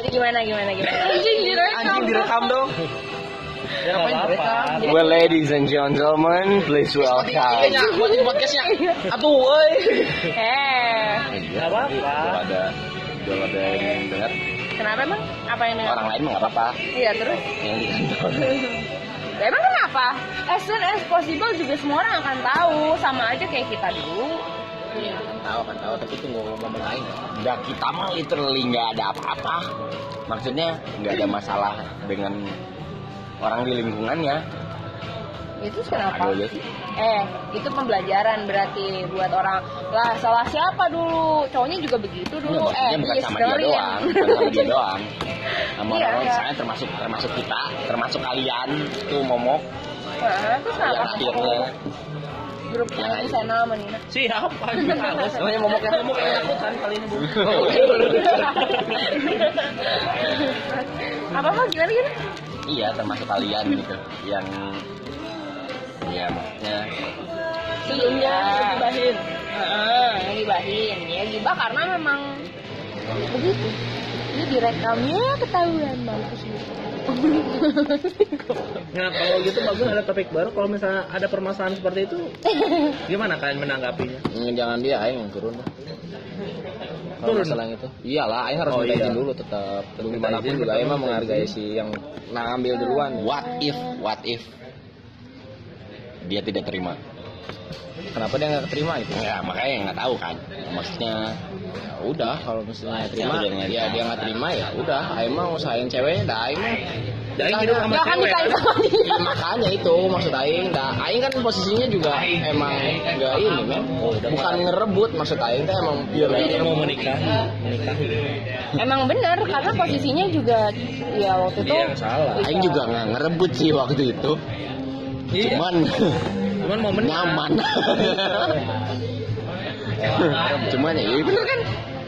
Jadi gimana gimana gimana? Anjing direkam. Anjing direkam dong. Ya direkam? Well, ladies and gentlemen, please welcome. Kayaknya buat ini podcastnya. Atuh, woi. Eh, Iya, Nggak apa-apa. Ada, kalau ada yang dengar, kenapa emang? Apa yang orang lain mah apa-apa. Iya terus. Yang di kantor. Ya, emang kenapa? As soon as possible juga semua orang akan tahu, sama aja kayak kita dulu. Iya, kan tahu kan tahu tapi tunggu ngomong lain. Nggak kita mah literally nggak ada apa-apa. Maksudnya nggak ada masalah dengan orang di lingkungannya. Itu kenapa? Sih. Eh, itu pembelajaran berarti buat orang. Lah, salah siapa dulu? Cowoknya juga begitu dulu. maksudnya eh, bukan sama dia doang, bukan sama dia doang. Sama Iya, orang iya. saya termasuk termasuk kita, termasuk kalian tuh momok Nah, terus kenapa? akhirnya Grupnya Yang Sena sama Nina. Siap, anjing halus. Namanya momok yang momok yang aku kan kali ini bu. apa apa gimana gimana? iya termasuk kalian gitu yang ya maksudnya Sebelumnya gibahin. Heeh, gibahin. Ya gibah karena memang begitu. Ini direkamnya ketahuan mampus. Nah kalau gitu bagus ada topik baru. Kalau misalnya ada permasalahan seperti itu, gimana kalian menanggapinya? Hmm, Jangan dia aing yang turun. Kalau Turun? masalah itu. Iyalah, aing harus Oh, minta iya. izin dulu tetap. Minta Gimana pun izin, juga aing mah menghargai si yang ngambil duluan. what if what if dia tidak terima Kenapa dia nggak terima itu? ya makanya nggak tahu kan maksudnya Ya udah kalau misalnya terima, Dia nggak ya dia nggak terima ya udah. Aing mah usahain ceweknya, dah aing mah. Aing hidup sama cewek. nikahin sama dia. Ya, makanya itu maksud Aing dah Aing kan posisinya juga emang enggak ini men bukan ngerebut maksud Aing teh emang pure Dia mau menikahi. Emang bener karena posisinya juga ya waktu itu Dia yang salah. Iya. Aing juga nggak ngerebut sih waktu itu Iya. cuman Cuman momen nyaman cuman ya iya bener kan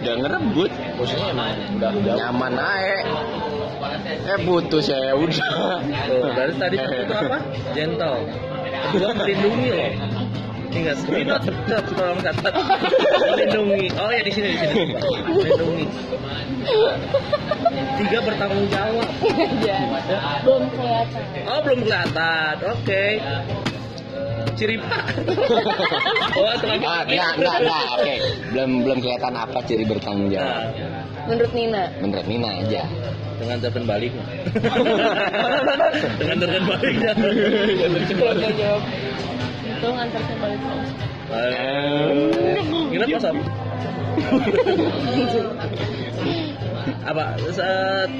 nggak ngerebut posisinya emang udah nyaman aja eh putus ya udah Tuh, dari tadi itu apa? Gentle. Kedua melindungi loh. Ingat, kita tetap tolong catat. Melindungi. Oh ya di sini di sini. Melindungi. Tiga bertanggung jawab. Iya. belum kelihatan. Oh belum kelihatan. Oke. Ciri pak. oh Ah, enggak, enggak, enggak, oke. Belum belum kelihatan apa ciri bertanggung jawab. Nah, Menurut Nina. Menurut Nina aja. dengan telepon balik. dengan telepon balik. Gak jawab. Itu ngantar ke balik. Ingat pas apa? apa saat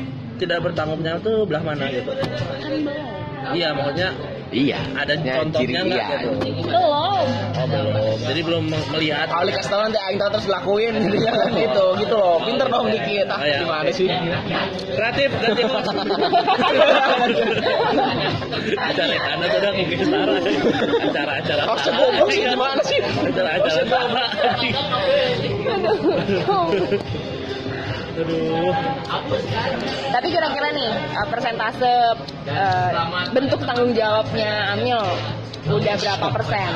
tidak bertanggung jawab tuh belah mana gitu? Kan. Iya maksudnya Iya. ada Ya, contohnya nggak iya. gitu? Belum. Oh belum. Jadi belum me- melihat. Kalau dikasih tahu nanti Aing terus lakuin gitu ya kan gitu gitu loh pinter dong dikit ah Oh, iya. gimana sih Kreatif, kreatif. acara anda tuh udah mungkin setara. Acara-acara. Maksud goblok sih gimana sih? Acara-acara. Aduh. Tapi kira-kira nih uh, persentase uh, bentuk tanggung jawabnya Amil udah berapa persen?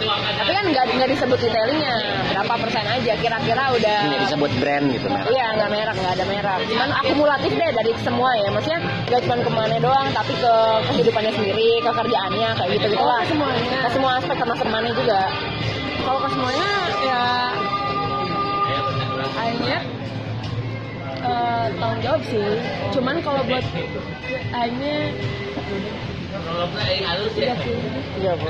Tapi kan nggak nggak disebut detailnya berapa persen aja kira-kira udah. Ini disebut brand gitu merek. Iya nggak merek nggak ada merek. Cuman akumulatif deh dari semua ya. Maksudnya nggak cuma ke mana doang, tapi ke kehidupannya sendiri, ke kerjaannya kayak gitu gitu lah. Semuanya. Ke semua aspek termasuk mana juga. Kalau ke semuanya ya akhirnya eh, tanggung jawab sih. Cuman kalau buat akhirnya Iya bu.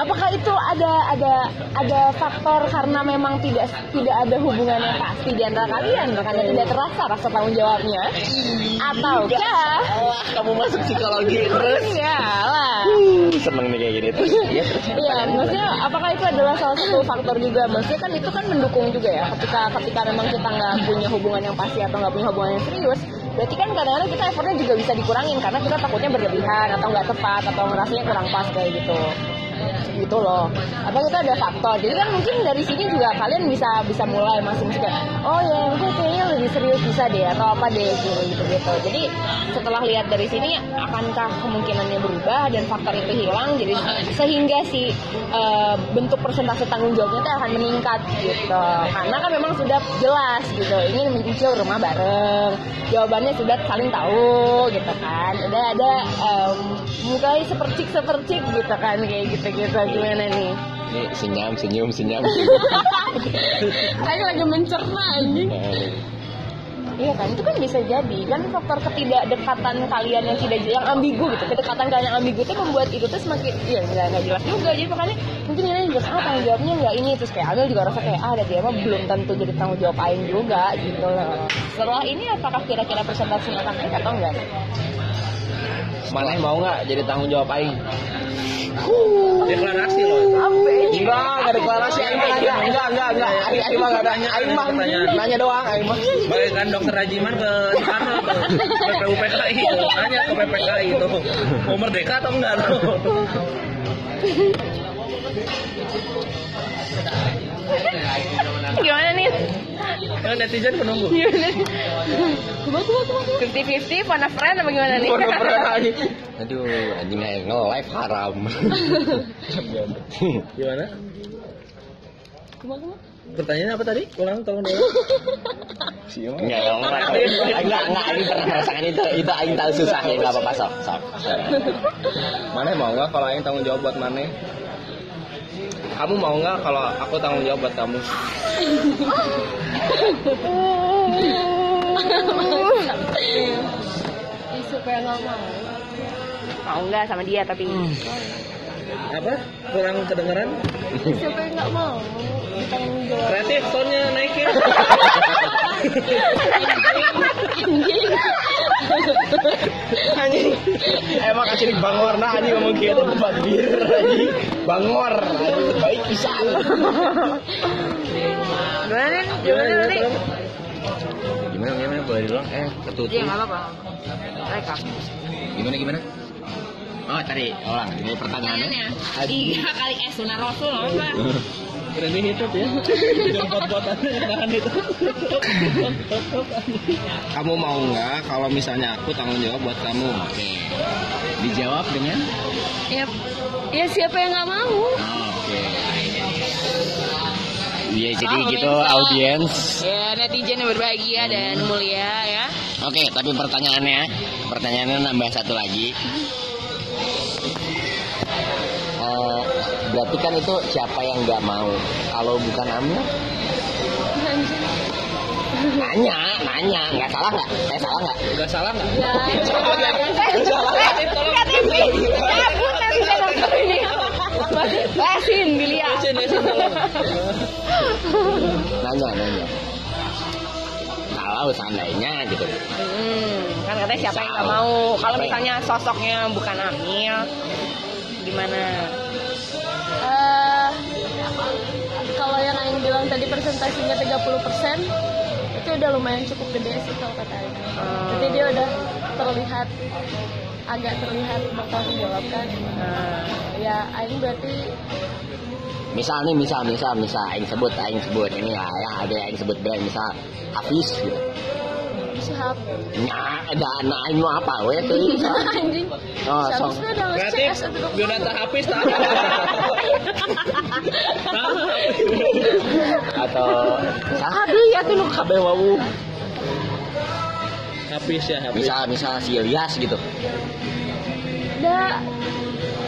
Apakah itu ada ada ada faktor karena memang tidak tidak ada hubungan yang pasti di antara kalian karena tidak terasa rasa tanggung jawabnya? Ataukah? Wah, kamu masuk psikologi terus Iyalah. Seneng nih kayak gini tuh. Iya terus. Iya, maksudnya apakah itu adalah salah satu faktor juga? Maksudnya kan itu kan mendukung juga ya. Ketika ketika memang kita nggak punya hubungan yang pasti atau nggak punya hubungan yang serius, berarti kan kadang-kadang kita effortnya juga bisa dikurangin karena kita takutnya berlebihan atau nggak tepat atau ngerasanya kurang pas kayak gitu. gitu loh. Abang itu ada faktor? Jadi kan mungkin dari sini juga kalian bisa bisa mulai masing-masing kayak oh ya gue kayaknya lebih serius bisa deh atau apa deh gitu gitu gitu. Jadi setelah lihat dari sini akankah kemungkinannya berubah dan faktor itu hilang? Jadi sehingga si eh, bentuk persentase tanggung jawabnya itu akan meningkat gitu. Karena kan memang sudah jelas gitu. Ingin mencicil rumah bareng. Jawabannya sudah saling tahu gitu kan. Udah ada em, mulai sepercik sepercik gitu kan kayak gitu gitu gimana nih? Ini senyum, senyum, senyum. Kayak lagi mencerna anjing Iya kan, itu kan bisa jadi kan faktor ketidakdekatan kalian yang tidak yang ambigu gitu, kedekatan kalian yang ambigu itu membuat itu tuh semakin iya nggak nggak jelas juga, jadi makanya mungkin ini juga ah tanggung jawabnya nggak ini terus kayak Amel juga rasa kayak ah ada dia mah belum tentu jadi tanggung jawab Aing juga gitu loh. Setelah ini apakah kira-kira presentasinya akan naik atau enggak? Mana mau nggak jadi tanggung jawab Aing? Deklarasi loh. Enggak, enggak deklarasi Aing mah enggak, enggak, enggak, enggak. Aing Aing mah enggak ada. Aing mah nanya doang Aing mah. Bagaikan dokter Rajiman ke sana ke PUPKI tuh. Nanya ke PPKI itu. Mau merdeka atau enggak tuh? Gimana nih? Kan netizen penunggu. Kuba kuba kuba. Fifty fifty, fun friend apa gimana nih? Pernah Aing. Aduh, anjing aing nge-live haram. Gimana? Kuba kuba. Pertanyaan apa tadi? Ulang tolong dulu. Enggak, yang lain. enggak, enggak, aing pernah merasakan itu. Itu aing tahu susahnya, enggak apa-apa, sok, sok. Mana mau nggak kalau Aing tanggung jawab buat Mana? Kamu mau nggak kalau aku tanggung jawab buat kamu? Supaya nggak mau. Mau nggak sama dia tapi Apa? Kurang kedengeran? Siapa yang nggak mau jawab? Kreatif, soundnya naikin. Anjing. Emang kasih bangor nah anjing ngomong gitu tempat bir anjing. Bangor anjing baik pisan. gimana nih? Gimana, nih? Gimana, gimana, boleh diulang? Eh, ketutup. Iya nggak apa-apa. Rekam. Gimana, gimana? Oh, tadi, ulang. Ini pertanyaannya. Tiga kali es sunah rasul apa? Berani hidup ya. Buat-buatan jangan itu. Kamu mau nggak kalau misalnya aku tanggung jawab buat kamu? Oke. Dijawab dengan? Ya, ya siapa yang nggak mau? Oke. Iya, jadi Oh, gitu audiens. Ya netizen yang berbahagia dan mulia ya. Oke, tapi pertanyaannya, pertanyaannya nambah satu lagi. Eh, berarti kan itu siapa yang nggak mau? Kalau bukan Amil? Nanya, nanya, nggak salah nggak? Saya salah nggak? Enggak salah? Ya, ini. Lesin lesin, tolong. Nanya, nanya. Kalau seandainya gitu. Hmm, kan katanya siapa yang nggak mau? Kalau misalnya sosoknya bukan Amil, gimana? Bilang tadi presentasinya 30% itu udah lumayan cukup gede sih kalau kata Aing. Jadi dia udah terlihat agak terlihat bertanggung jawab kan. Nah, Ya Aing berarti Misal nih, misal, misal, misal, aing sebut, aing sebut ini ya, yang ada yang sebut brand, misal Hafiz gitu. Syahab Nah, ada anak aing mau apa, weh tuh. anjing. Oh, sok. itu udah Kreatif, nge-CS atau sabi ya tuh lu kabeh wau. Hafiz ya, Hafiz. Misal, misal si Ilyas gitu. udah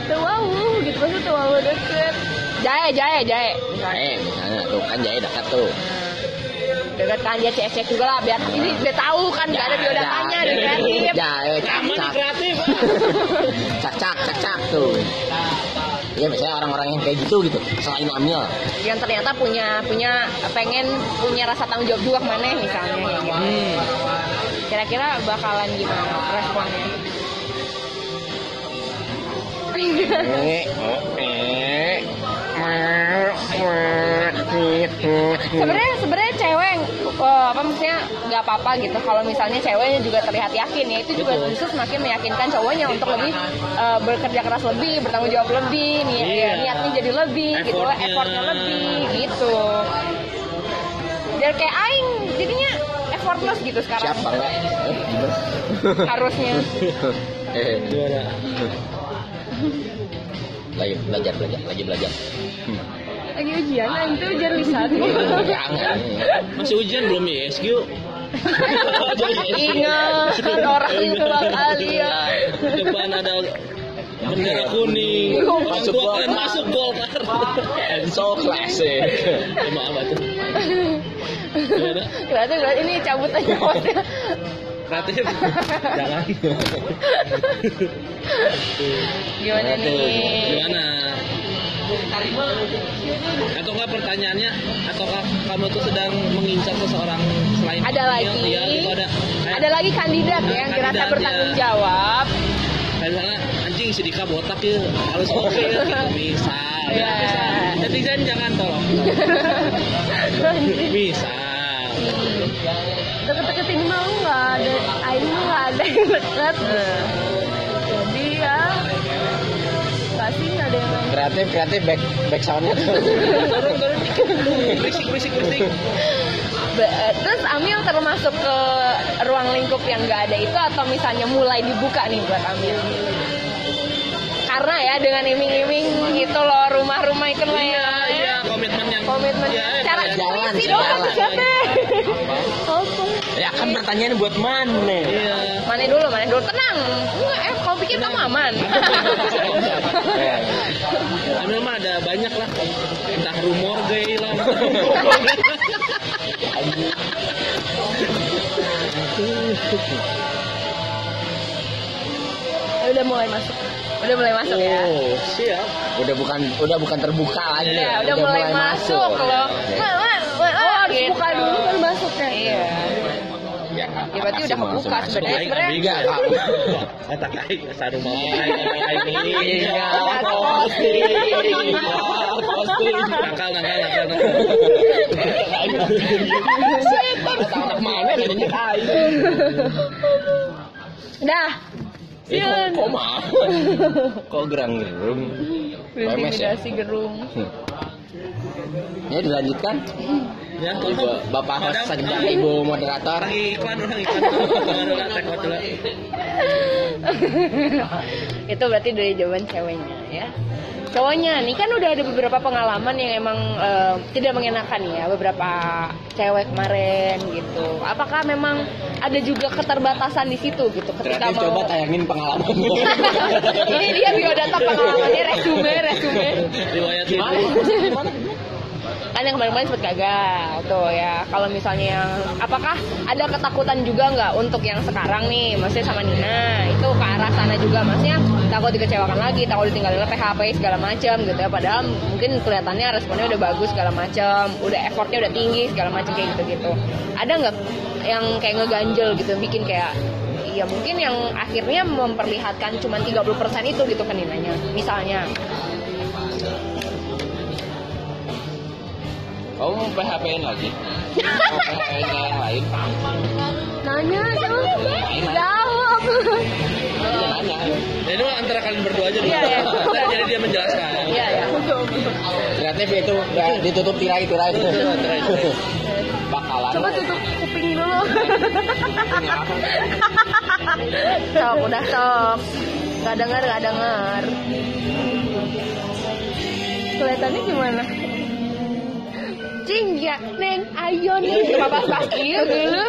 terwau gitu maksudnya terwau deket. Jae, jae, jae. Eh, misalnya tuh kan jaya dekat tuh. Dekat dia cek-cek juga lah biar ini dia tahu kan nggak ada biodatanya di kreatif. Jaya, cak, Aman di cak, kreatif. cak, cak, cak, cak tuh. Iya, misalnya orang-orang yang kayak gitu gitu. Selain Amil, Yang ternyata punya punya pengen punya rasa tanggung jawab juga ke mana misalnya gitu. Hmm. Kira-kira bakalan gimana responnya? Sebenarnya sebenarnya cewek eh, apa maksudnya nggak apa-apa gitu. Kalau misalnya ceweknya juga terlihat yakin ya itu juga justru semakin meyakinkan cowoknya untuk lebih eh, bekerja keras lebih bertanggung jawab lebih nih Iya. niatnya jadi lebih gitu Effortnya. effortnya lebih gitu. Dan kayak aing jadinya effortless gitu sekarang. Siapa harusnya. Eh, lagi belajar belajar lagi belajar. Lagi ujian aing tuh ujian lisan Jangan. Masih ujian belum ya, SQ? ingat orang tua kalian Depan ada bendera kuning. Masuk Gol- Golkar. Masuk Golkar. So classic. Ya, maaf atuh. Berarti berarti ini cabut aja Kreatif. Jangan. gimana nih Gimana? Ataukah pertanyaannya, ataukah kamu tuh sedang mengincar seseorang selain ada lagi Iya, gitu ada. Kayak- ada lagi kandidat ya yang dirasa bertanggung ya. jawab misalnya anjing si Dika botak ya harus oke ya gitu. misal Iya. ya, misal netizen jangan tolong misal deket-deket ini mau nggak ada aing mah nggak ada yang deket Kreatif kreatif back back soundnya. turun turun dikit berisik berisik berisik. Be- eh, terus Amil termasuk ke ruang lingkup yang nggak ada itu atau misalnya mulai dibuka nih buat Amil? Karena ya dengan iming-iming itu loh rumah-rumah itu loh iya ya iya komitmen yang komitmen Iya, cara iya. Jalan, dong jalan. siapa? Apa? Ya kan pertanyaan buat mana? iya. Mana dulu mana dulu. Tenang. Enggak eh kau pikir kamu aman? Ambil mah ada banyak lah. Entah rumor gay lah. Udah mulai masuk. Udah mulai masuk ya? Oh siap. Udah bukan udah bukan terbuka lagi. ya udah, mulai, masuk, loh. Oke. Wah, wah, wah, oh harus gitu. buka dulu baru masuk ya iya Ya, berarti udah mau kebuka sebenarnya. Aing Sebenarnya- Enggak, kata kai satu mau aing ini Iya, pasti. Pasti. nakal nakal nakal Setan, anak mana jadinya kain. dah Eh, kok- Kok mah? Kok? Lemes ya? intimidasi gerung Ya dilanjutkan. ya Ibu, Bapak host saja, tolong. Ibu moderator. lagi iklan orang iklan itu berarti dari jawaban ceweknya ya cowoknya nih kan udah ada beberapa pengalaman yang emang eh, tidak mengenakan ya beberapa cewek kemarin gitu apakah memang ada juga keterbatasan di situ gitu ketika mau coba tayangin pengalaman. ini dia biodata pengalamannya resume resume riwayat Gimana? hidup Gimana? Kan yang kemarin-kemarin sempat gagal tuh ya. Kalau misalnya yang apakah ada ketakutan juga nggak untuk yang sekarang nih? Maksudnya sama Nina itu ke arah sana juga. Maksudnya takut dikecewakan lagi takut ditinggalin PHP segala macam gitu ya. Padahal mungkin kelihatannya responnya udah bagus segala macam udah effortnya udah tinggi segala macam kayak gitu gitu ada nggak yang kayak ngeganjel gitu bikin kayak Iya mungkin yang akhirnya memperlihatkan cuma 30% itu gitu ke Ninanya Misalnya Kamu mau PHP-in lagi? Mau PHP-in yang lain? nanya jawab jawab Iya, nanya. jadi itu antara kalian berdua aja dulu Iya, iya. Jadi dia menjelaskan Iya ya Kreatif itu udah ditutup tirai-tirai. Bakalan. coba tutup kuping dulu Sok udah sok Gak denger gak denger Kelihatannya gimana? Cing ya Neng ayo nih Coba pas pas iya dulu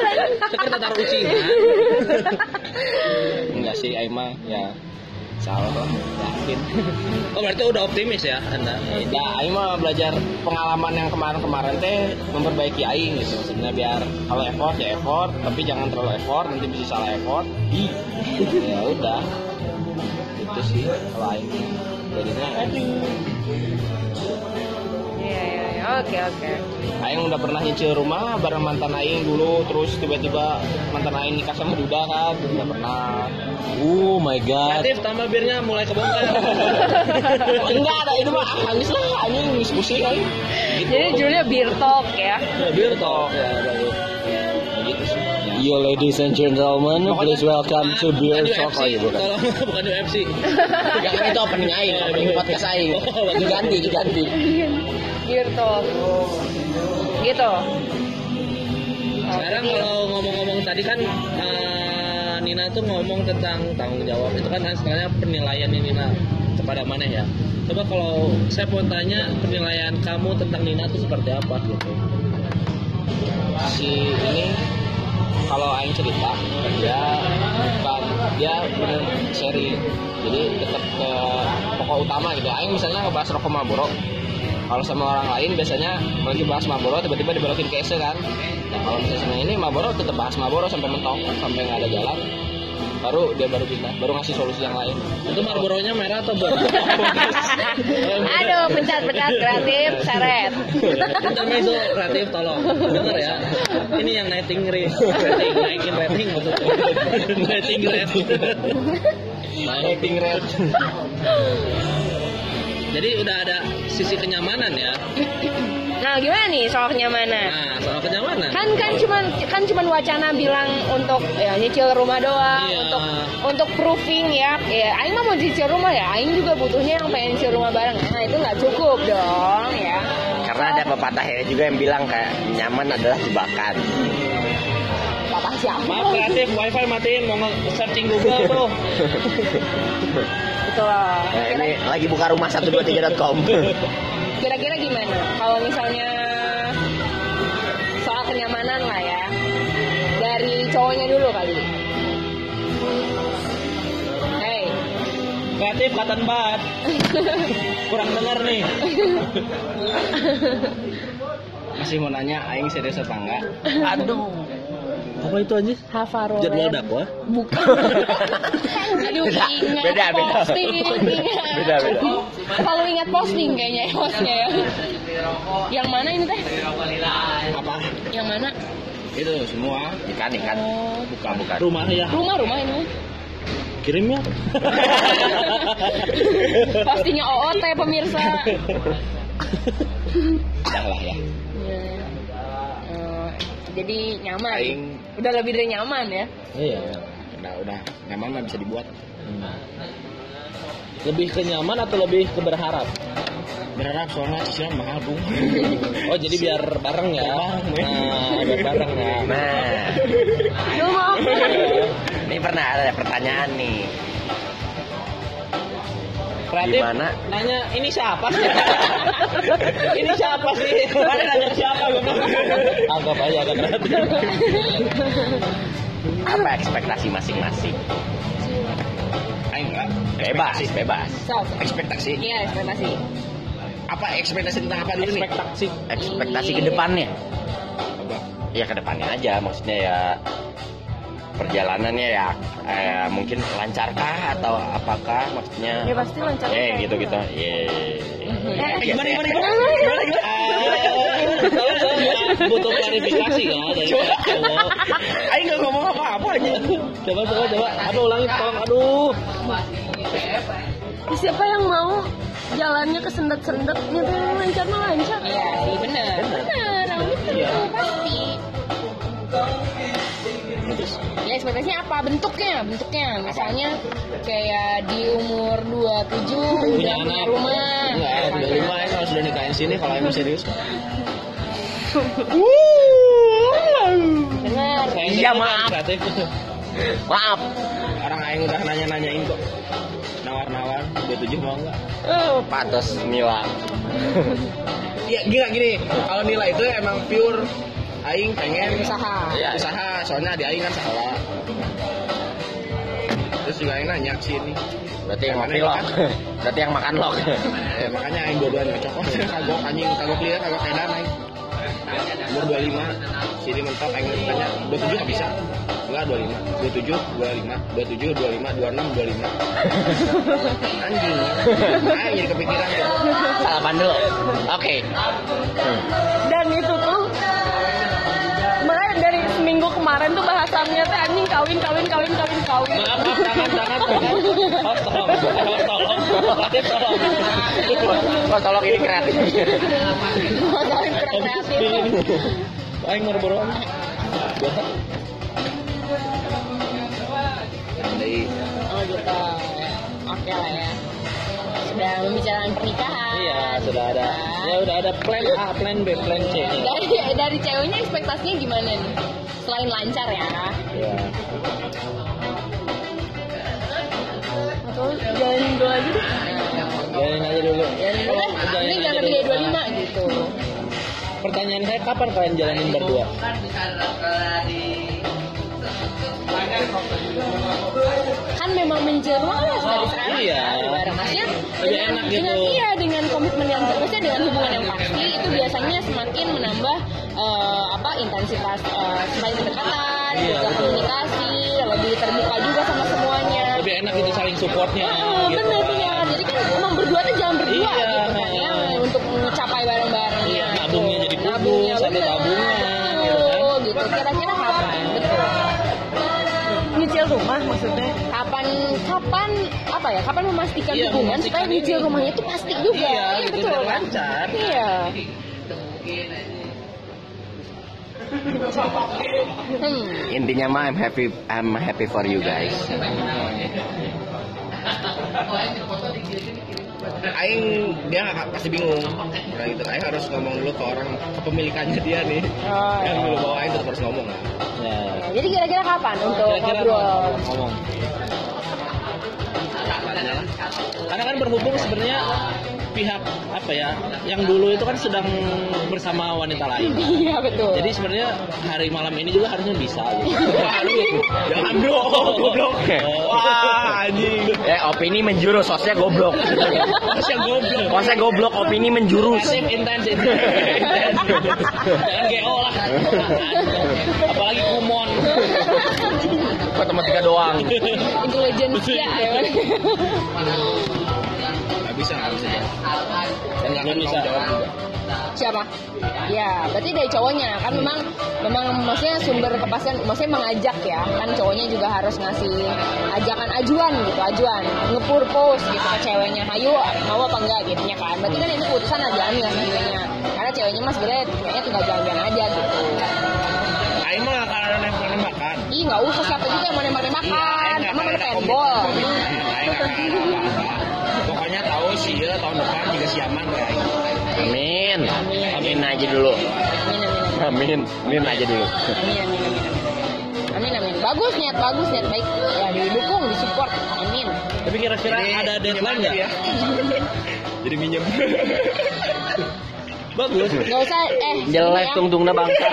kita taruh ucingan Enggak sih, Aima ya salah lah, yakin. oh berarti udah optimis ya anda Ya, Aing mah belajar pengalaman yang kemarin-kemarin teh memperbaiki Aing gitu. Maksudnya biar kalau effort ya effort, tapi jangan terlalu effort, nanti bisa salah effort. ya udah. Itu sih kalau Aing. Jadinya iya iya oke oke Aing udah pernah nyicil rumah bareng mantan Aing dulu, terus tiba-tiba mantan Aing nikah sama Duda kan, udah pernah. Oh my god. kreatif tambah birnya mulai kebongkar Enggak ada itu mah ah, habis lah anjing diskusi Aing. Gitu. Jadi judulnya Beer Talk ya Ya, bagus. gitu sih Ya. You ladies and gentlemen, please welcome to Beer Bukan Talk. UFC, Oh iya bukan. tolong bukan UFC. Yang itu opening aing, opening podcast aing. Diganti, diganti. Gitu gitu. Sekarang kalau ngomong-ngomong tadi kan eh, Nina tuh ngomong tentang tanggung jawab. Itu kan istilahnya penilaian nih Nina kepada mana ya. Coba kalau saya mau tanya penilaian kamu tentang Nina tuh seperti apa gitu. si ini kalau Aing cerita dia bukan dia bener seri jadi tetap ke pokok utama gitu. Aing misalnya ngebahas rokok Marlboro kalau sama orang lain biasanya lagi bahas Marlboro tiba-tiba dibelokin ke Ese kan. Nah kalau misalnya sama ini Marlboro tetap bahas Marlboro sampai mentok sampai nggak ada jalan. Baru dia baru pindah baru ngasih solusi yang lain. Itu Marlboro-nya merah atau buat? aduh pencet pencet kreatif seret. Intermezzo kreatif tolong. Dengar ya. Ini yang rating rate Rating Naikin rating maksudnya Rating rate. Rating red Jadi udah ada sisi kenyamanan ya? Nah gimana nih soal kenyamanan? Nah soal kenyamanan. Kan kan cuman kan cuman wacana bilang untuk ya nyicil rumah doang Iya. untuk untuk proofing ya. Ya Aing mah mau nyicil rumah ya. Aing juga butuhnya yang pengen nyicil rumah bareng. Nah itu nggak cukup dong ya. Karena ada pepatah ya juga yang bilang kayak nyaman adalah jebakan. Siapa? Maaf kreatif wifi matiin Mau searching Google tuh gitu loh Nah, ini lagi buka rumah 123.com. kira-kira gimana? Kalau misalnya soal kenyamanan lah ya. Dari cowoknya dulu kali. Hey. Kreatif katan banget Kurang denger nih. Masih mau nanya Aing serius apa enggak? Aduh. Apa itu aja? Hafarolet Jadwal dakwah? bukan aduh Beda, ingat beda, beda. posting ingat. Beda, beda. kalau ingat posting kayaknya ya hostnya ya yang mana ini teh apa yang mana itu semua Ikan, ikan. oh Bukan, bukan. Rumah ya rumah rumah ini Kirim ya postingnya OOT pemirsa Udah lah ya Ya. Eh, jadi nyaman Aing udah lebih dari nyaman ya Iya udah udah nyaman mah bisa dibuat Lebih ke nyaman atau lebih ke berharap? berharap soalnya cicilan mahal bung Oh jadi biar bareng ya? Bareng. Nah, biar bareng ya. Nah, ini pernah ada pertanyaan nih. Kreatif Gimana? nanya ini siapa sih? ini siapa sih? Mana nanya siapa? Anggap aja agak kreatif. Apa ekspektasi masing-masing? Aing enggak Bebas, bebas. Ekspektasi iya ekspektasi apa ekspektasi tentang apa dulu nih Ekspektasi. Ekspektasi ke depannya. apa Ya ke depannya aja, maksudnya ya perjalanannya ya eh, mungkin lancarkah atau apakah maksudnya ya pasti lancar eh gitu gitu Ye. Eh, gimana gimana gimana gimana gimana Tolong, tolong ya. Butuh klarifikasi ya dari. Aing nggak ngomong apa-apa aja Coba coba coba. Aduh ulangi tolong. Aduh. Siapa yang mau jalannya kesendet-sendet gitu lancar mah lancar. iya sih bener Bener, gitu Iya. pasti. Ya ekspektasinya apa? Bentuknya bentuknya. Misalnya kayak di umur 27 punya udah punya anak rumah enggak udah lima ya kalau sudah nikahin sini kalau emang serius. Bener Iya, maaf. Maaf. Orang aing udah nanya-nanyain kok. Nawar-nawar 27 mau enggak oh, patos Mila. Iya gila gini. Kalau nilai itu emang pure aing pengen usaha. Iya. usaha. Soalnya di aing kan salah. Terus juga aing nanya sini. Berarti yang ngopi lok. berarti yang makan lok. Eh, makanya aing dua-duanya cocok. Oh kagok anjing kagok clear kagok edan aing. Umur 25 sini mentok aing tanya 27 nggak bisa? Enggak 25 27 25 27 25 26 25 anjing. Aing jadi kepikiran. Tuh salaman dulu oke. Dan itu kemarin tuh bahasannya teh anjing kawin kawin kawin kawin kawin. Maaf, maaf, jangan. Oh, tolong, tolong, tolong. Kreatif, tolong. oh tolong ini kreatif kawin kreatif Aing baru-baru. Jadi Oh gitu. Oke lah ya. Sudah membicarakan pernikahan. Iya, sudah ada. Ya udah ada plan A, plan B, plan C. Dari dari ceweknya ekspektasinya gimana nih? Selain lancar ya. Ya. atau jalanin dulu aja deh Jalanin aja dulu. Dan Oh, ini jalanin jangan aja lebih dari dulu. 25 gitu. Pertanyaan saya kapan kalian jalanin berdua? Kan memang menjelas dari sekarang Iya. kan, maksudnya Lebih dengan, enak gitu. dengan iya dengan komitmen yang terusnya dengan hubungan yang pasti itu biasanya semakin menambah eh, apa intensitas eh, semakin kedekatan, Iya, juga betul. komunikasi, lebih terbuka juga sama semuanya. Lebih enak itu saling supportnya. Oh, gitu. bener bener. Jadi kan emang berdua tuh jangan berdua Iya. gitu kan ya untuk mencapai bareng-bareng. Iya, gitu. nabungnya jadi kubus, Nabungnya ada tabungan, gitu Betul, gitu. Kira-kira kapan? Betul. nyicil rumah maksudnya Kapan kapan apa ya? Kapan memastikan Iya, hubungan supaya nyicil rumahnya itu pasti juga. Iya, gitu, betul biar kan? lancar. Iya. Hmm. Intinya mah I'm happy I'm happy for you guys. Aing dia nggak- pasti bingung. Nah gitu. Aing harus ngomong dulu ke orang kepemilikannya dia nih. Oh, Yang iya. dulu bawa Aing tetap harus ngomong lah. Ya. Jadi kira-kira kapan untuk Kira-kira ngobrol? ngomong. Karena kan berhubung sebenarnya pihak apa ya, yang dulu itu kan sedang bersama wanita lain. Iya betul. Jadi sebenarnya hari malam ini juga harusnya bisa. Gitu. Jangan bro, goblok. Wah anjing. Eh opini menjurus, sosnya goblok. Masih goblok. Sosnya goblok, opini menjurus. Pasif intens itu. Intens. Jangan GO lah. Apalagi kumon. Matematika doang. Intelligence ya. Bisa, gak bisa. Dan nggak bisa. jawab juga. Siapa? Ya, berarti dari cowoknya kan memang memang maksudnya sumber kepastian maksudnya mengajak ya. Kan cowoknya juga harus ngasih ajakan ajuan gitu, ajuan, ngepurpose gitu ke ceweknya. Ayo, mau apa enggak gitu ya kan. Berarti kan itu keputusan ajaannya sebenarnya. Karena ceweknya mas sebenarnya kayaknya tinggal jalan-jalan aja gitu. Mah nggak akan ada nembak-nembakan. Ih, nggak usah siapa juga yang mau nembak-nembakan. Aing Emang nggak ada ya tahun depan juga siaman kayak. Amin. Amin aja dulu. Amin, amin, aja dulu. Amin, amin, amin. Amin, amin. Bagus niat, bagus niat baik. Ya didukung, disupport. Amin. Tapi kira-kira ada deadline nggak? Ya. Jadi minjem. Bagus. Gak usah, eh. Jelek ya. tungtungna bangsa.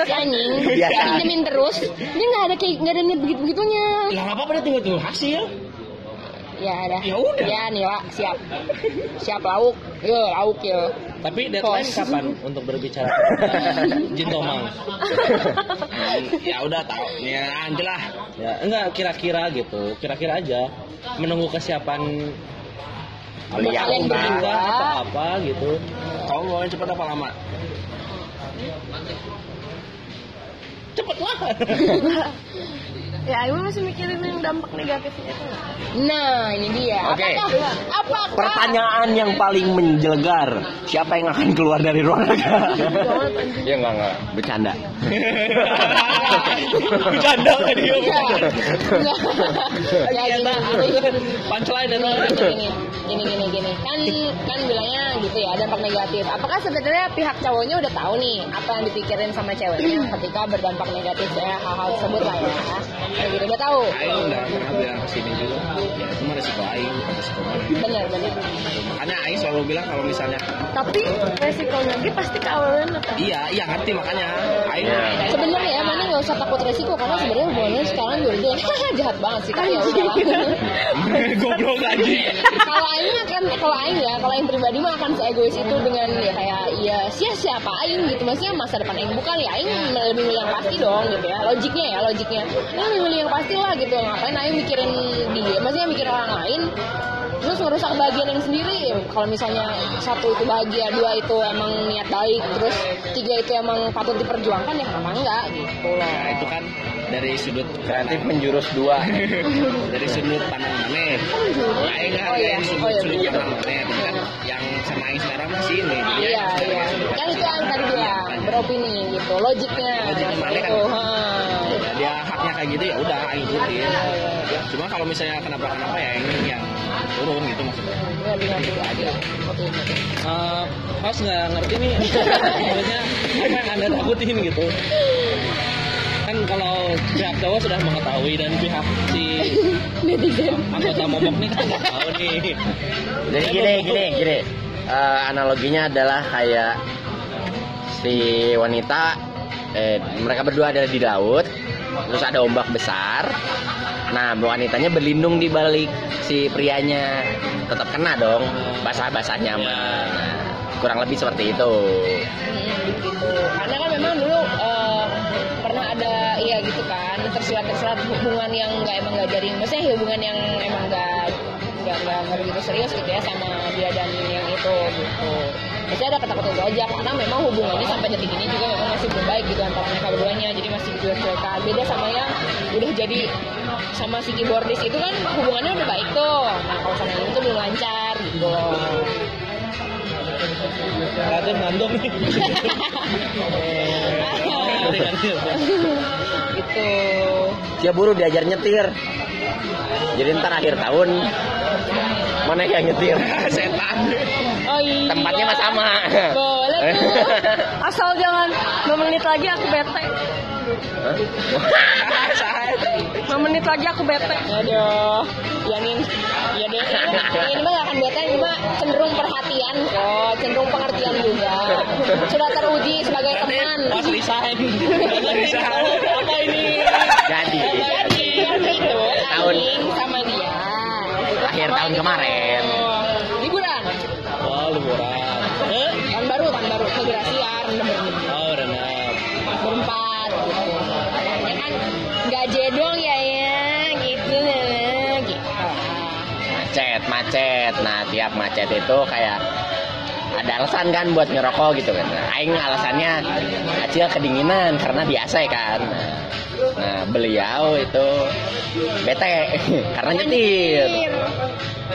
Si anjing. Biasa. Pinjemin terus. Dia gak ada kayak, gak ada niat begitu-begitunya. Lah nggak apa-apa dia tunggu tunggu hasil. Ya ada. Ya udah. Ya Nila, siap. Siap lauk. Yo, lauk yo. Tapi deadline Pos. kapan untuk berbicara? Jin Tomang. ya udah tahu. Ya nanti lah. Ya, enggak kira-kira gitu. Kira-kira aja menunggu kesiapan Beliau Kalian enggak. berdua. atau apa gitu. Kamu mau cepat apa lama? Cepet lah. Ya Ayu masih mikirin yang dampak negatifnya itu nggak? Nah, ini dia. Oke. Apakah, apakah Pertanyaan yang paling menjelegar, siapa yang akan keluar dari ruang raga? ya enggak enggak, bercanda. Bercanda kan dia. Enggak. Enggak. Ya gini, gini. Punchline dan gini, gini, gini, gini, kan kan bilangnya gitu ya dampak negatif. Apakah sebenarnya pihak cowoknya udah tahu nih apa yang dipikirin sama ceweknya ketika berdampak negatif ya hal-hal tersebut lah ya. Gitu udah tahu. Aing udah pernah bilang ke sini juga. Ya itu mah resiko Aing, bukan resiko mana. Bener, bener. Makanya Aing selalu bilang kalau misalnya tapi resikonya dia pasti keawalan atau iya iya ngerti makanya Aing Sebenarnya ya mana usah takut resiko karena sebenarnya hubungannya sekarang juga dia jahat banget sih kan ya udah. goblok aja. kalau Aing akan kalau Aing ya kalau Aing pribadi mah akan seegois itu dengan ya kayak ya sia siapa Aing gitu. Maksudnya masa depan Aing bukan ya Aing lebih milih yang pasti dong gitu ya logiknya ya logiknya. Aing lebih milih yang pasti lah gitu. Ngapain Aing mikirin dia? Maksudnya mikirin orang lain terus ngerusak bagian yang sendiri. Kalau misalnya satu itu bahagia dua itu emang niat baik terus tiga itu emang patut diperjuangkan ya kenapa enggak gitu. Lah. nah itu kan dari sudut kreatif menjurus dua. Dari sudut pandang mana? Nah ini oh, iya. Ya, sudut, oh, iya. sudut pandang mana gitu kan. Iya, yang sama yang sekarang masih ini iya. iya kan itu yang tadi bilang beropini gitu. Logiknya logiknya gitu. mana kan? Ya, dia haknya kayak gitu ya udah ikutin. Iya, iya, Cuma kalau misalnya kenapa kenapa ya ini yang turun gitu maksudnya. Eh, pas nggak ngerti nih maksudnya apa yang anda takutin gitu kan kalau pihak cowok sudah mengetahui dan pihak si Netizen. anggota momok nih kan nggak tahu nih Jadi gini, gini, gini. Eh, analoginya adalah kayak si wanita, eh, mereka berdua ada di laut, terus ada ombak besar. Nah, wanitanya berlindung di balik si prianya, tetap kena dong basah-basahnya. Nah, kurang lebih seperti itu. Hmm, gitu. Karena kan memang dulu eh, pernah ada iya gitu kan tersirat-tersirat hubungan yang nggak emang nggak jadi maksudnya hubungan yang emang nggak nggak nggak begitu serius gitu ya sama dia dan yang itu gitu. Biasanya ada kata-kata itu aja karena memang hubungannya sampai detik ini juga memang masih belum baik gitu antara mereka berduanya jadi masih cuek-cuekan beda sama yang udah jadi sama si keyboardis itu kan hubungannya udah baik tuh nah kalau sama yang itu belum lancar gitu Raden ngantuk nih gitu Dia buru diajar nyetir. Jadi ntar akhir tahun mana yang nyetir? Setan. Oh iya Tempatnya mah sama. boleh tuh Asal jangan 5 menit lagi aku bete. 5 menit lagi aku bete. Aduh, ya nih, ya deh, ini, mah- ini mah gak akan bete, ini mah cenderung perhatian kok, cenderung pengertian juga. Sudah teruji sebagai teman. pas resign resign apa ini Jadi Jadi, waktu itu, Tahun. Sama dia. akhir tahun kemarin. Macet. Nah tiap macet itu kayak ada alasan kan buat ngerokok gitu kan. Nah, aing alasannya acil kedinginan karena biasa ya kan. Nah beliau itu bete karena nyetir.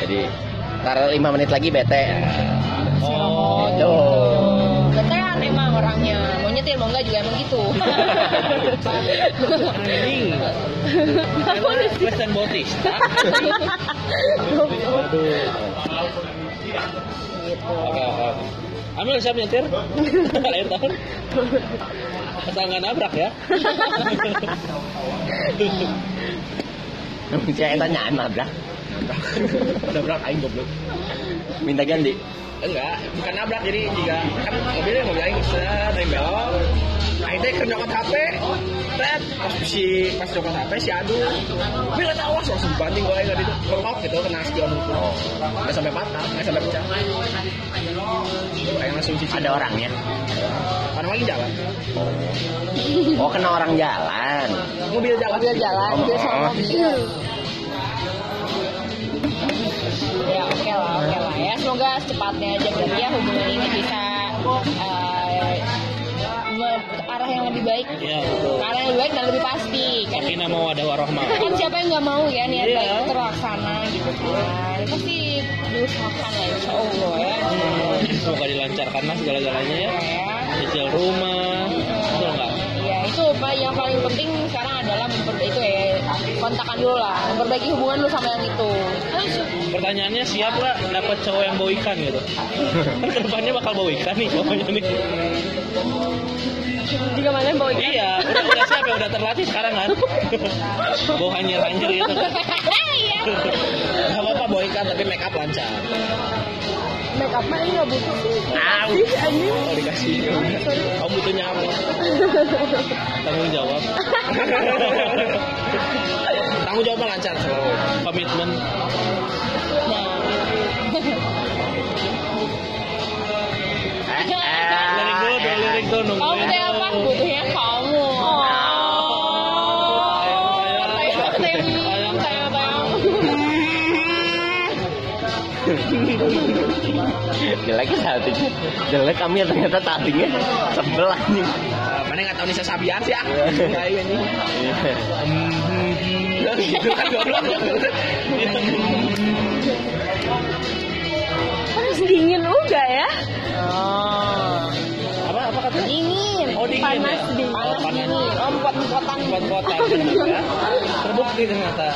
Jadi ntar lima menit lagi bete. Oh. Itu Ketean emang orangnya nyetir mau enggak juga emang gitu. anjing Bautista. Gitu. oke oke oke. Ambil siap nyetir. Akhir tahun asal nggak nabrak ya. Saya tanyaan nabrak? Nabrak aing goblok. Minta ganti enggak bukan nabrak jadi jika kan mobilnya mobil aing set aing belok. Teh keur nyokot HP tet pas si pas nyokot HP si adu. Bila tak awas langsung banting gue aing itu bengkok gitu kena spion itu nggak sampai patah nggak sampai pecah. Aing langsung cuci ada orangnya orang lagi jalan. Oh kena orang jalan? Mobil jalan. Mobil jalan, mobil sama Oh. mobil. Ya oke lah, oke lah ya. Semoga secepatnya aja berarti ya hubungan ini bisa eh, ke arah yang lebih baik, betul. ke arah yang lebih baik dan lebih pasti. Kan, Sakinah mau ada warohmah. kan siapa yang nggak mau ya niat Iya. baik itu terlaksana gitu kan. Pasti diusahakan lah insya Allah ya. Semoga dilancarkan lah segala-galanya ya. Ya. Cicil rumah, betul nggak? Ya itu Pak, yang paling penting sekarang kontakan dulu lah, memperbaiki hubungan lu sama yang itu. Pertanyaannya siap nggak dapat cowok yang bau ikan gitu? Kan ke depannya bakal bau ikan nih cowoknya nih. Jika mana bawa ikan. Iya, udah, udah siap ya, udah terlatih sekarang kan. bau hanyir-hanyir gitu. Iya. nggak apa-apa bawa ikan tapi make up lancar Make up mah ini nggak butuh sih. Au. Ih, anjing. kalau dikasih kamu butuhnya apa Tanggung jawab, tanggung jawab lancar selalu komitmen. Lirik dulu, lirik dulu Kamu nungguin. butuhnya apa? Butuhnya kamu. Jelek saltingnya jelek kami ternyata saltingnya sebelah nih Ah, mana nggak tahu Nisa Sabian sih ah kayak ini gitu kan goblok dingin juga ya. Oh. Apa apa katanya? Dingin. Oh, dingin. panas ya. dingin. Oh, panas Ini ompot-ompotan. pot-potan ya. Terbukti ternyata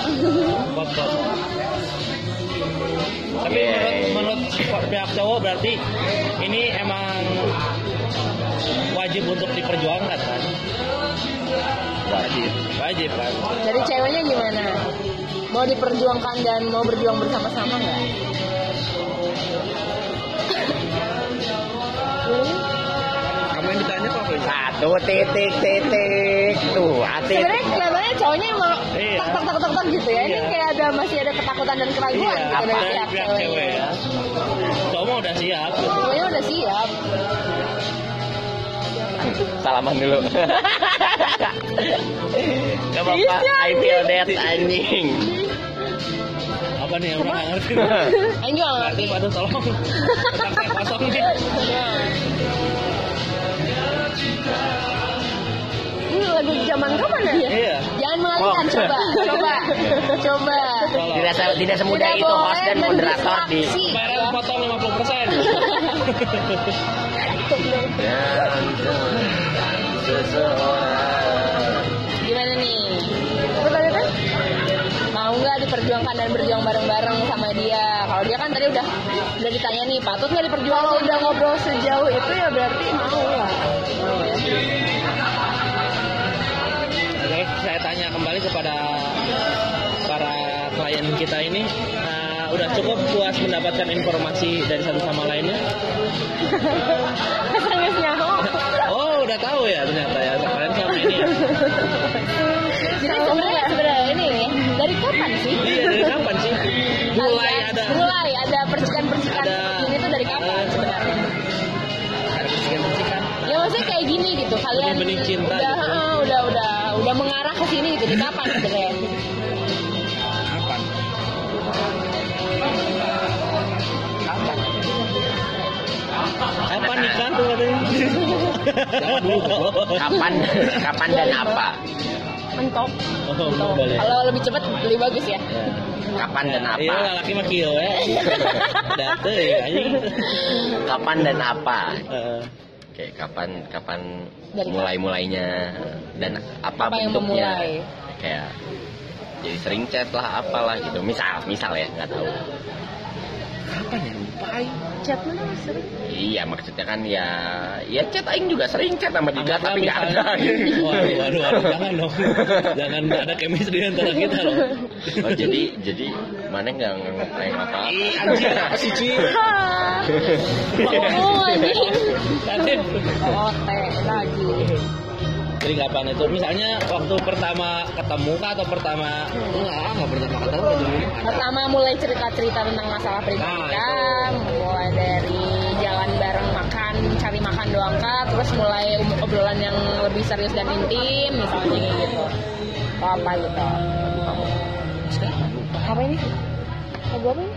pot-pot. Tapi Yeay. menurut, menurut pihak cowok berarti ini emang wajib untuk diperjuangkan kan? Wajib. Wajib kan? Dari ceweknya gimana? Mau diperjuangkan dan mau berjuang bersama-sama nggak? Satu titik titik tuh hati. Sebenarnya kelihatannya cowoknya emang Iya. tak tak tak tak tak gitu ya. Ini Iya. kayak ada masih ada ketakutan dan keraguan Iya, gitu dari pihak cewek ya? Cowok mah udah siap. Cowoknya udah siap. Salaman dulu. Gak apa-apa, I feel that anjing. Apa nih yang udah nggak ngerti? Berarti ngerti. aduh tolong. Kosong nih. Lagu zaman kapan ya? Iya. Jangan mengalihkan, Oh. coba, coba, coba. Tidak tidak semudah Tidak itu host dan moderator di bayaran potong 50 persen. Gimana nih? Pertanyaannya? Mau nggak diperjuangkan dan berjuang bareng-bareng sama dia? Kalau dia kan tadi udah udah ditanya nih, patut nggak diperjuangkan? Kalau udah ngobrol sejauh itu ya berarti mau lah. Oke, saya tanya kembali kepada para klien kita ini, eh, udah cukup puas mendapatkan informasi dari satu sama lainnya? Nyaho. Oh, udah tahu ya ternyata ya kalian selama ini ya. Jadi sebenarnya sebenarnya ini dari kapan sih? Iya, dari kapan sih? Mulai ada mulai ada percikan-percikan ini tuh dari kapan sebenarnya? ada percikan-percikan. Ya maksudnya kayak gini gitu kalian Benih-benih cinta udah, gitu. udah udah udah mengarah ke sini gitu di kapan sebenarnya? Kapan? Kapan? Kapan nikah tuh katanya? Kapan kapan dan apa? Mentok. Oh, boleh. Kalau lebih cepat lebih bagus ya. Ya. Kapan dan Iya, apa? laki mah kieu ya. Date ya anjing. Kapan dan apa? Heeh. Oke, kapan kapan Dari mulai mulainya dan apa, Apa yang bentuknya? memulai? Kayak jadi sering chat lah apalah gitu. Misal, misal ya nggak tahu. Kapan ya Chat mana sering? Iya maksudnya kan ya ya chat aing juga sering chat sama Dida tapi nggak ada. misalnya- Waduh, waduh, waduh, jangan dong. Jangan ada chemistry antara kita loh. Oh jadi jadi mana nggak ngeprank apa? Ih, anjing apa sih, Ci? Oh. Tadi. Oh teh lagi. Jadi kapan itu? Misalnya waktu pertama ketemu kah atau pertama enggak, enggak pertama ketemu dulu. Pertama mulai cerita-cerita tentang masalah pribadi Nah, kan, mulai dari jalan bareng makan, cari makan doang kah, terus mulai obrolan yang lebih serius dan intim misalnya gitu. Atau apa gitu. Apa ini? Lagu apa ini?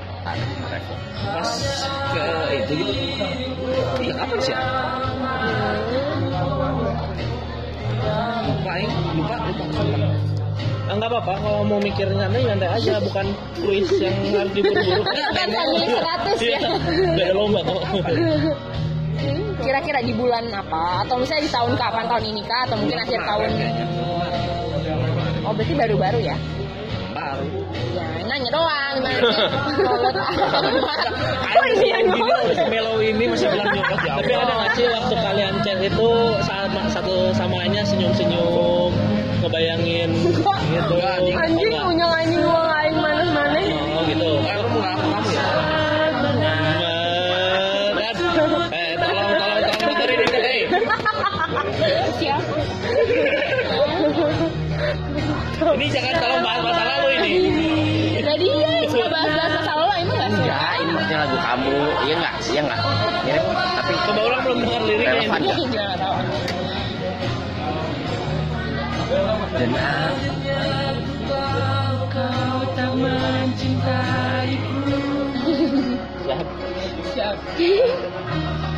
Pas ke itu gitu. Iya, kapan sih? Ya? Lupa, aing. lupa, lupa. Enggak apa-apa, kalau mau mikir nyantai nyantai aja, bukan kuis yang harus diburu-buru. Kan family 100 ya. Beda lomba kok. Kira-kira di bulan apa? Atau misalnya di tahun kapan? Tahun ini kah? Atau mungkin akhir tahun? Oh berarti baru-baru ya? Ya nanya doang gimana Aing ini yang masih mellow ini masih bilang nyokot ya. Tapi ada nggak sih waktu kalian chat itu sama satu samanya senyum-senyum ngebayangin gitu. Anjing unyong anjing uang aing mana-mana. Oh gitu. Kamu nggak kamu ya? Eh, tolong, tolong, ini. Siap. Ini jangan tolong Iya enggak? Iya enggak? Mirip tapi Coba orang belum dengar liriknya Relevan. ini. Ada. Juga gak tahu. dan apa? Siap.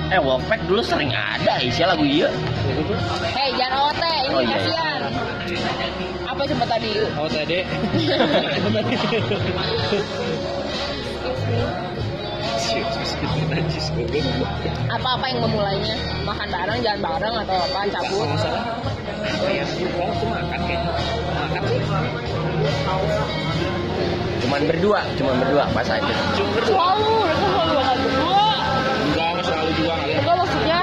Eh, Wolfpack dulu sering ada isi lagu iya. Hei jangan OT, ini Oh, iya. kasihan. Apa coba tadi? Oh tadi. najis goblok apa-apa yang memulainya? Makan bareng jalan bareng atau apa? Cabut? Oh ya pulang tuh makan kayaknya makan sih. Cuman berdua, cuman berdua pas aja. cuma berdua. Selalu mereka selalu makan berdua enggak nggak selalu juga ya Enggak maksudnya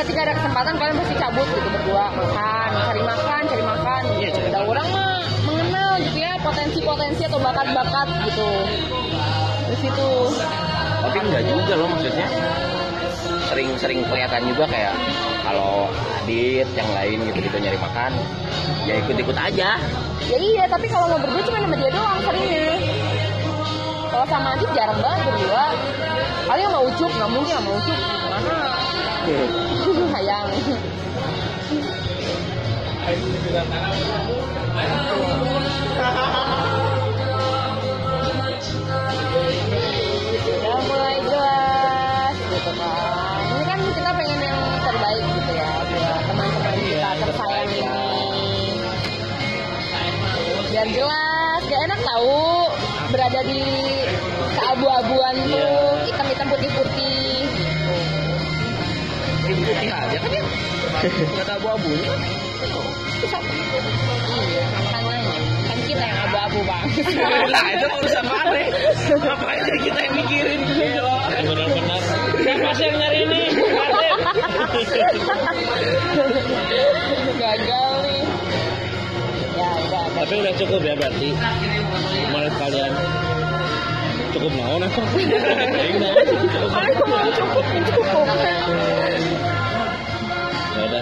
ketika ada kesempatan kalian pasti cabut gitu berdua. Makan cari makan cari makan. Iya, gitu. cari orang mah mengenal gitu ya potensi-potensi atau bakat-bakat gitu. Di situ Tapi enggak juga loh maksudnya. Sering-sering kelihatan juga kayak kalau Adit yang lain gitu-gitu nyari makan, ya ikut-ikut aja. ya iya tapi kalau mau berdua cuma sama dia doang seringnya. Kalau sama Adit jarang banget berdua. Paling sama Ucup nggak mungkin sama Ucup. Mana? Sayang. udah nggak tahu abu-abunya iya makanya kan kita yang abu-abu bang nah itu urusan mana ngapain jadi kita yang mikirin? Gila benar-benar. Siapa sih yang nyari ini. Gagal nih. Ya udah. Tapi udah cukup ya berarti. Menurut kalian cukup mau nah Aku mau cukup cukup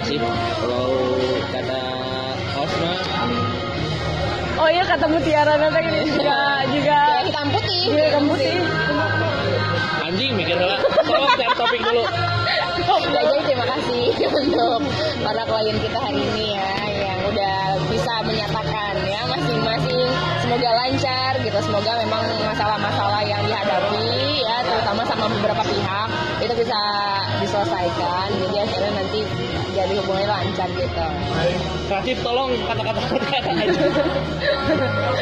sih. Kalau kata host mah oh iya kata Mutiara nanti ini. Juga juga. Hitam putih. Juga hitam putih. Anjing mikir lah tolong cari topik dulu. Ya, jadi terima kasih untuk para klien kita hari ini ya yang udah bisa menyatakan ya masing-masing. Semoga lancar gitu semoga memang masalah-masalah yang dihadapi ya terutama sama beberapa pihak itu bisa diselesaikan. Jadi akhirnya nanti jadi hubungannya lancar gitu. Kreatif tolong kata-kata kata aja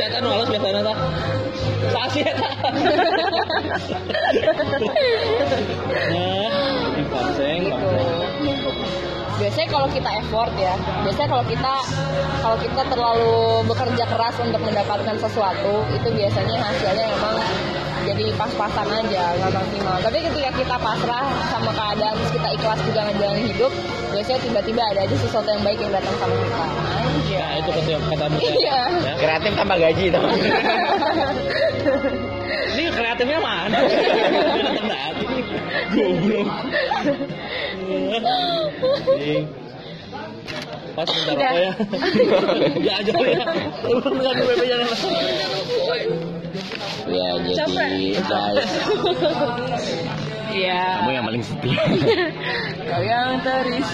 Setan males biasanya tak Sasi ya tak Nah, paseng gitu. Biasanya kalau kita effort ya, biasanya kalau kita kalau kita terlalu bekerja keras untuk mendapatkan sesuatu, itu biasanya hasilnya emang jadi pas-pasan aja, nggak maksimal. Tapi ketika kita pasrah sama keadaan, terus kita ikhlas juga ngejalanin hidup, biasanya tiba-tiba ada aja sesuatu yang baik yang datang sama kita. Nah itu kata katamu ya. Iya. Ya. Kreatif tambah gaji teman. Ini kreatifnya mana? Goblok. Pas bentar apa ya? Ya aja ya. Turun dengan BB jangan. ya jadi guys, Iya. kamu yang paling setia. Kau yang terisi